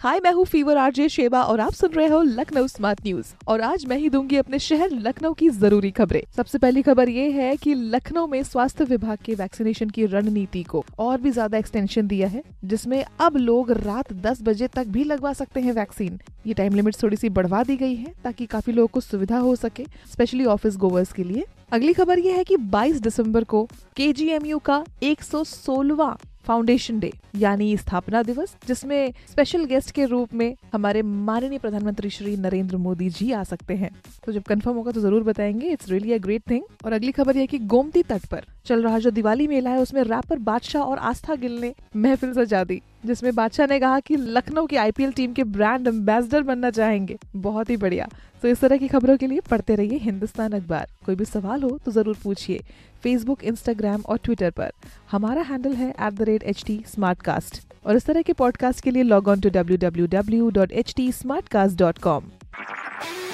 हाय मैं हूँ fever RJ Sheba और आप सुन रहे हो लखनऊ स्मार्ट न्यूज़ और आज मैं ही दूँगी अपने शहर लखनऊ की ज़रूरी खबरें। सबसे पहली खबर ये है कि लखनऊ में स्वास्थ्य विभाग के वैक्सीनेशन की रणनीति को और भी ज़्यादा एक्सटेंशन दिया है, जिसमें अब लोग रात 10 बजे तक भी लगवा सकते हैं वैक्सीन ये टाइम लिमिट थोड़ी सी बढ़वा दी गई है, ताकि काफ़ी लोगों को सुविधा हो सके स्पेशली ऑफ़िस गोवर्स के लिए। अगली खबर ये है कि 22 दिसंबर को के का 116वां फाउंडेशन डे, यानी स्थापना दिवस, जिसमें स्पेशल गेस्ट के रूप में हमारे माननीय प्रधानमंत्री श्री नरेंद्र मोदी जी आ सकते हैं। तो जब कंफर्म होगा तो ज़रूर बताएँगे। It's really a great thing और अगली खबर यह कि गोमती तट पर चल रहा जो दिवाली मेला है, उसमें रैपर बादशाह और आस्था गिल ने महफिल सजा दी, जिसमें बादशाह ने कहा कि लखनऊ की आईपीएल टीम के ब्रांड एम्बेसडर बनना चाहेंगे। बहुत ही बढ़िया। तो इस तरह की खबरों के लिए पढ़ते रहिए हिंदुस्तान अखबार। कोई भी सवाल हो तो ज़रूर पूछिए फेसबुक इंस्टाग्राम और ट्विटर पर। हमारा हैंडल है at the rate H T और इस तरह के पॉडकास्ट के लिए log on to W W W dot H T dot com